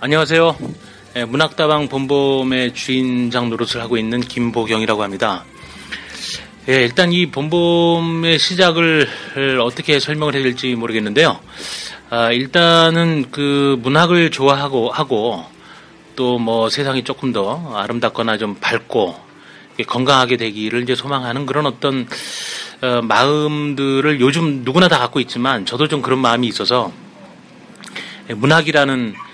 안녕하세요. 예, 문학다방 본봄의 주인장 노릇을 하고 있는 김보경이라고 합니다. 예, 일단 이 본봄의 시작을 어떻게 설명을 해야 될지 모르겠는데요. 아, 일단은 그 문학을 좋아하고 하고 또 뭐 세상이 조금 더 아름답거나 좀 밝고 건강하게 되기를 이제 소망하는 그런 어떤 어, 마음들을 요즘 누구나 다 갖고 있지만 저도 좀 그런 마음이 있어서 예, 문학이라는 에,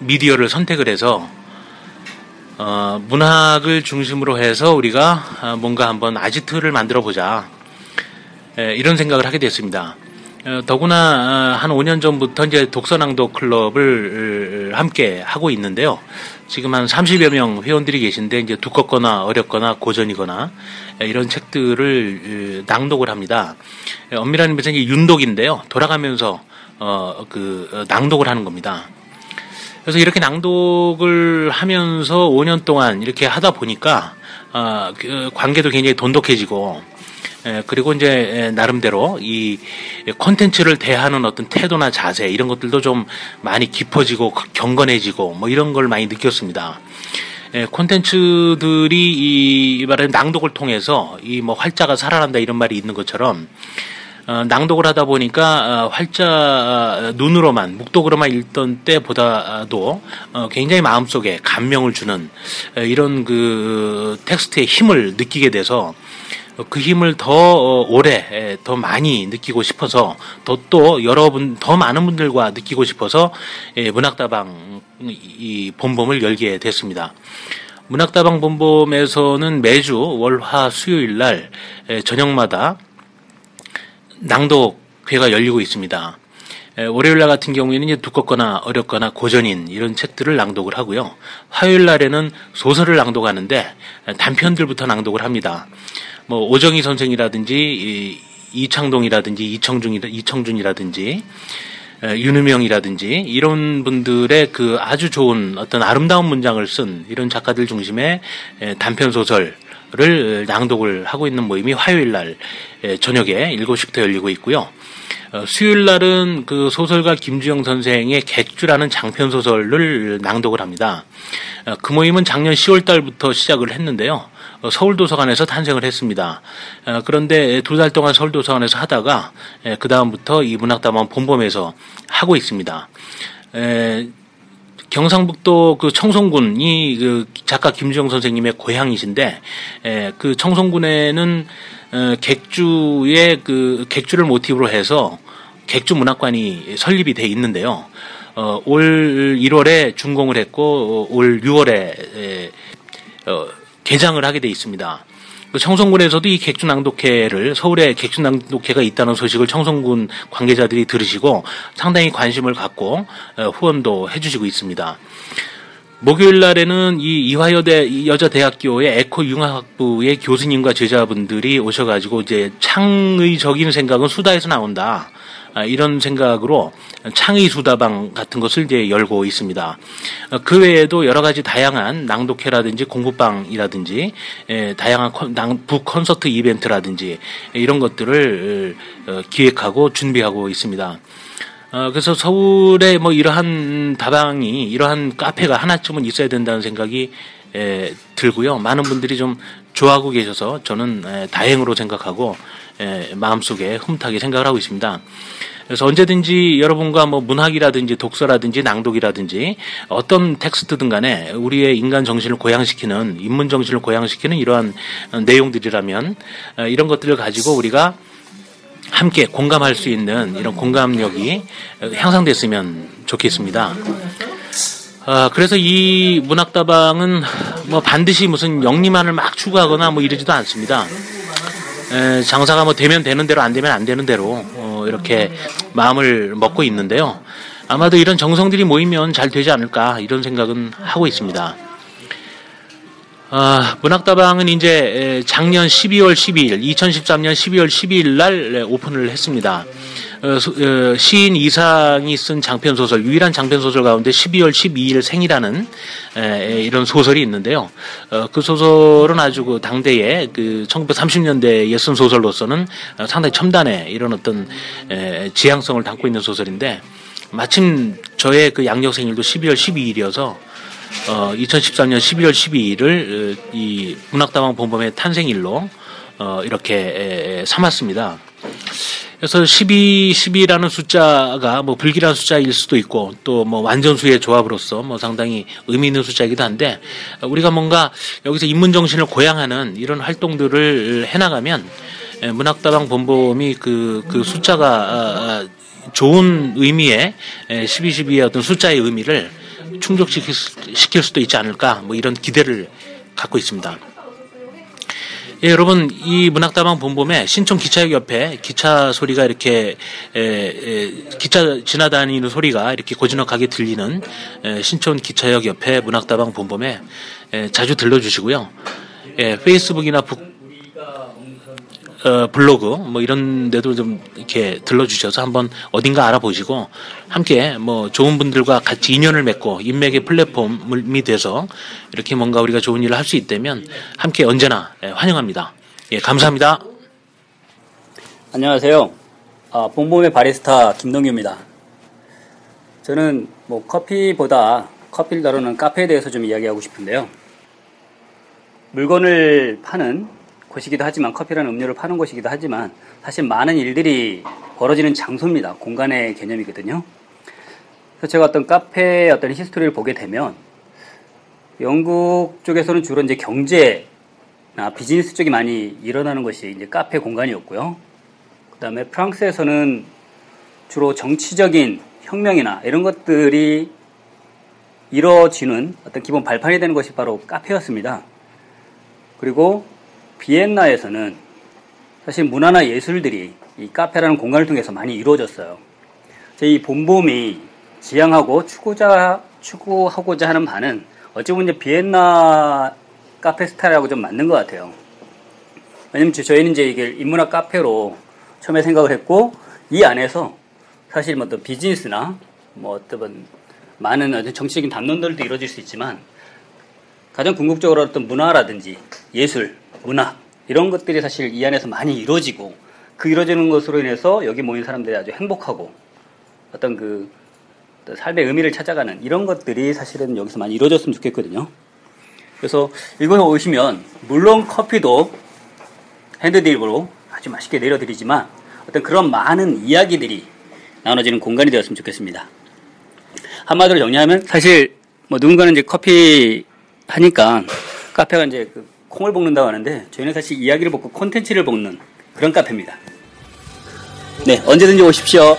미디어를 선택을 해서 어, 문학을 중심으로 해서 우리가 아, 뭔가 한번 아지트를 만들어 보자 에, 이런 생각을 하게 됐습니다. 어, 더구나 아, 한 5년 전부터 이제 독서낭독 클럽을 함께 하고 있는데요. 지금 한 30여 명 회원들이 계신데 이제 두껍거나 어렵거나 고전이거나 에, 이런 책들을 낭독을 합니다. 에, 엄밀한 의미에서 이제 윤독인데요. 돌아가면서 어, 그 어, 낭독을 하는 겁니다. 그래서 이렇게 낭독을 하면서 5년 동안 이렇게 하다 보니까 어, 그 관계도 굉장히 돈독해지고 에, 그리고 이제 에, 나름대로 이 콘텐츠를 대하는 어떤 태도나 자세 이런 것들도 좀 많이 깊어지고 경건해지고 뭐 이런 걸 많이 느꼈습니다. 에, 콘텐츠들이 이 말하는 낭독을 통해서 이 뭐 활자가 살아난다 이런 말이 있는 것처럼 어, 낭독을 하다 보니까 어, 활자 어, 눈으로만 묵독으로만 읽던 때보다도 어, 굉장히 마음속에 감명을 주는 어, 이런 그 텍스트의 힘을 느끼게 돼서 그 힘을 더 어, 오래 에, 더 많이 느끼고 싶어서 또또 여러분 더 많은 분들과 느끼고 싶어서 예, 문학다방 이 본범을 열게 됐습니다. 문학다방 본범에서는 매주 월화 수요일 날 에, 저녁마다 낭독회가 열리고 있습니다. 월요일 날 같은 경우에는 이제 두껍거나 어렵거나 고전인 이런 책들을 낭독을 하고요. 화요일 날에는 소설을 낭독하는데 단편들부터 낭독을 합니다. 뭐 오정희 선생이라든지 이창동이라든지 이청준 이청준이라든지 윤우명이라든지 이런 분들의 그 아주 좋은 어떤 아름다운 문장을 쓴 이런 작가들 중심의 단편 소설 를 낭독을 하고 있는 모임이 화요일 날 저녁에 7시부터 열리고 있고요. 어, 수요일 날은 그 소설가 김주영 선생의 객주라는 장편 소설을 낭독을 합니다. 어, 그 모임은 작년 10월 달부터 시작을 했는데요. 어, 서울도서관에서 탄생을 했습니다. 그런데 두 달 동안 서울도서관에서 하다가 그 다음부터 이 문학다방 본범에서 하고 있습니다. 경상북도 그 청송군이 그 작가 김주영 선생님의 고향이신데 에, 그 청송군에는 어, 객주의 그 객주를 모티브로 해서 객주 문학관이 설립이 돼 있는데요. 어, 올 1월에 준공을 했고 올 6월에 에, 어, 개장을 하게 돼 있습니다. 그 청송군에서도 이 객주낭독회를 서울에 객주낭독회가 있다는 소식을 청송군 관계자들이 들으시고 상당히 관심을 갖고 어, 후원도 해주시고 있습니다. 목요일 날에는 이 이화여대 여자대학교의 에코융합부의 교수님과 제자분들이 오셔가지고 이제 창의적인 생각은 수다에서 나온다. 아, 이런 생각으로 창의 수다방 같은 것을 이제 열고 있습니다. 어, 그 외에도 여러 가지 다양한 낭독회라든지 공부방이라든지 다양한 북 콘서트 이벤트라든지 이런 것들을 어, 기획하고 준비하고 있습니다. 어, 그래서 서울에 뭐 이러한 다방이 이러한 카페가 하나쯤은 있어야 된다는 생각이 에, 들고요. 많은 분들이 좀 좋아하고 계셔서 저는 에, 다행으로 생각하고 에, 마음속에 흐뭇하게 생각을 하고 있습니다. 그래서 언제든지 여러분과 뭐 문학이라든지 독서라든지 낭독이라든지 어떤 텍스트든 간에 우리의 인간 정신을 고양시키는 인문 정신을 고양시키는 이러한 내용들이라면 어, 이런 것들을 가지고 우리가 함께 공감할 수 있는 이런 공감력이 향상됐으면 좋겠습니다. 아, 그래서 이 문학다방은 뭐 반드시 무슨 영리만을 막 추구하거나 뭐 이러지도 않습니다. 에, 장사가 뭐 되면 되는 대로 안 되면 안 되는 대로 어, 이렇게 마음을 먹고 있는데요. 아마도 이런 정성들이 모이면 잘 되지 않을까 이런 생각은 하고 있습니다. 아, 문학다방은 이제 작년 12월 12일, 2013년 12월 12일 날 오픈을 했습니다. 어, 어, 시인 이상이 쓴 장편 소설 유일한 장편 소설 가운데 12월 12일 생이라는 이런 소설이 있는데요. 어, 그 소설은 아주 그 당대의 그 1930년대 예순 소설로서는 상당히 첨단의 이런 어떤 지향성을 담고 있는 소설인데 마침 저의 그 양력 생일도 12월 12일이어서 어, 2013년 12월 12일을 이 문학다방 본범의 탄생일로 어, 이렇게 에, 삼았습니다. 그래서 12, 12라는 숫자가 뭐 불길한 숫자일 수도 있고 또 뭐 완전수의 조합으로서 뭐 상당히 의미 있는 숫자이기도 한데 우리가 뭔가 여기서 인문 정신을 고양하는 이런 활동들을 해나가면 문학다방 본범이 그, 그 숫자가 아, 아, 좋은 의미의 12, 12의 어떤 숫자의 의미를 충족시킬 수도 있지 않을까 뭐 이런 기대를 갖고 있습니다. 예, 여러분 이 문학다방 본봄에 신촌 기차역 옆에 기차 소리가 이렇게 에, 에, 기차 지나다니는 소리가 이렇게 고즈넉하게 들리는 에, 신촌 기차역 옆에 문학다방 본봄에 에, 자주 들러주시고요. 예, 페이스북이나 북 어, 블로그 뭐 이런 데도 좀 이렇게 들러주셔서 한번 어딘가 알아보시고 함께 뭐 좋은 분들과 같이 인연을 맺고 인맥의 플랫폼이 돼서 이렇게 뭔가 우리가 좋은 일을 할 수 있다면 함께 언제나 예, 환영합니다. 예, 감사합니다. 안녕하세요. 아, 본봄의 바리스타 김동규입니다. 저는 뭐 커피보다 커피를 다루는 카페에 대해서 좀 이야기하고 싶은데요. 물건을 파는 곳이기도 하지만 커피라는 음료를 파는 곳이기도 하지만 사실 많은 일들이 벌어지는 장소입니다. 공간의 개념이거든요. 그래서 제가 어떤 카페의 어떤 히스토리를 보게 되면 영국 쪽에서는 주로 이제 경제나 비즈니스 쪽이 많이 일어나는 것이 이제 카페 공간이었고요. 그 다음에 프랑스에서는 주로 정치적인 혁명이나 이런 것들이 이루어지는 어떤 기본 발판이 되는 것이 바로 카페였습니다. 그리고 비엔나에서는 사실 문화나 예술들이 이 카페라는 공간을 통해서 많이 이루어졌어요. 이 본봄이 지향하고 추구자, 추구하고자 하는 바는 어찌 보면 비엔나 카페 스타일하고 좀 맞는 것 같아요. 왜냐면 저희는 이제 이게 인문학 카페로 처음에 생각을 했고 이 안에서 사실 뭐 어떤 비즈니스나 뭐 어떤 많은 어떤 정치적인 담론들도 이루어질 수 있지만 가장 궁극적으로 어떤 문화라든지 예술, 문학 이런 것들이 사실 이 안에서 많이 이루어지고 그 이루어지는 것으로 인해서 여기 모인 사람들이 아주 행복하고 어떤 그 삶의 의미를 찾아가는 이런 것들이 사실은 여기서 많이 이루어졌으면 좋겠거든요. 그래서 이곳에 오시면 물론 커피도 핸드드립으로 아주 맛있게 내려드리지만 어떤 그런 많은 이야기들이 나눠지는 공간이 되었으면 좋겠습니다. 한마디로 정리하면 사실 뭐 누군가는 이제 커피 하니까 카페가 이제 그 콩을 볶는다고 하는데 저희는 사실 이야기를 볶고 콘텐츠를 볶는 그런 카페입니다. 네, 언제든지 오십시오.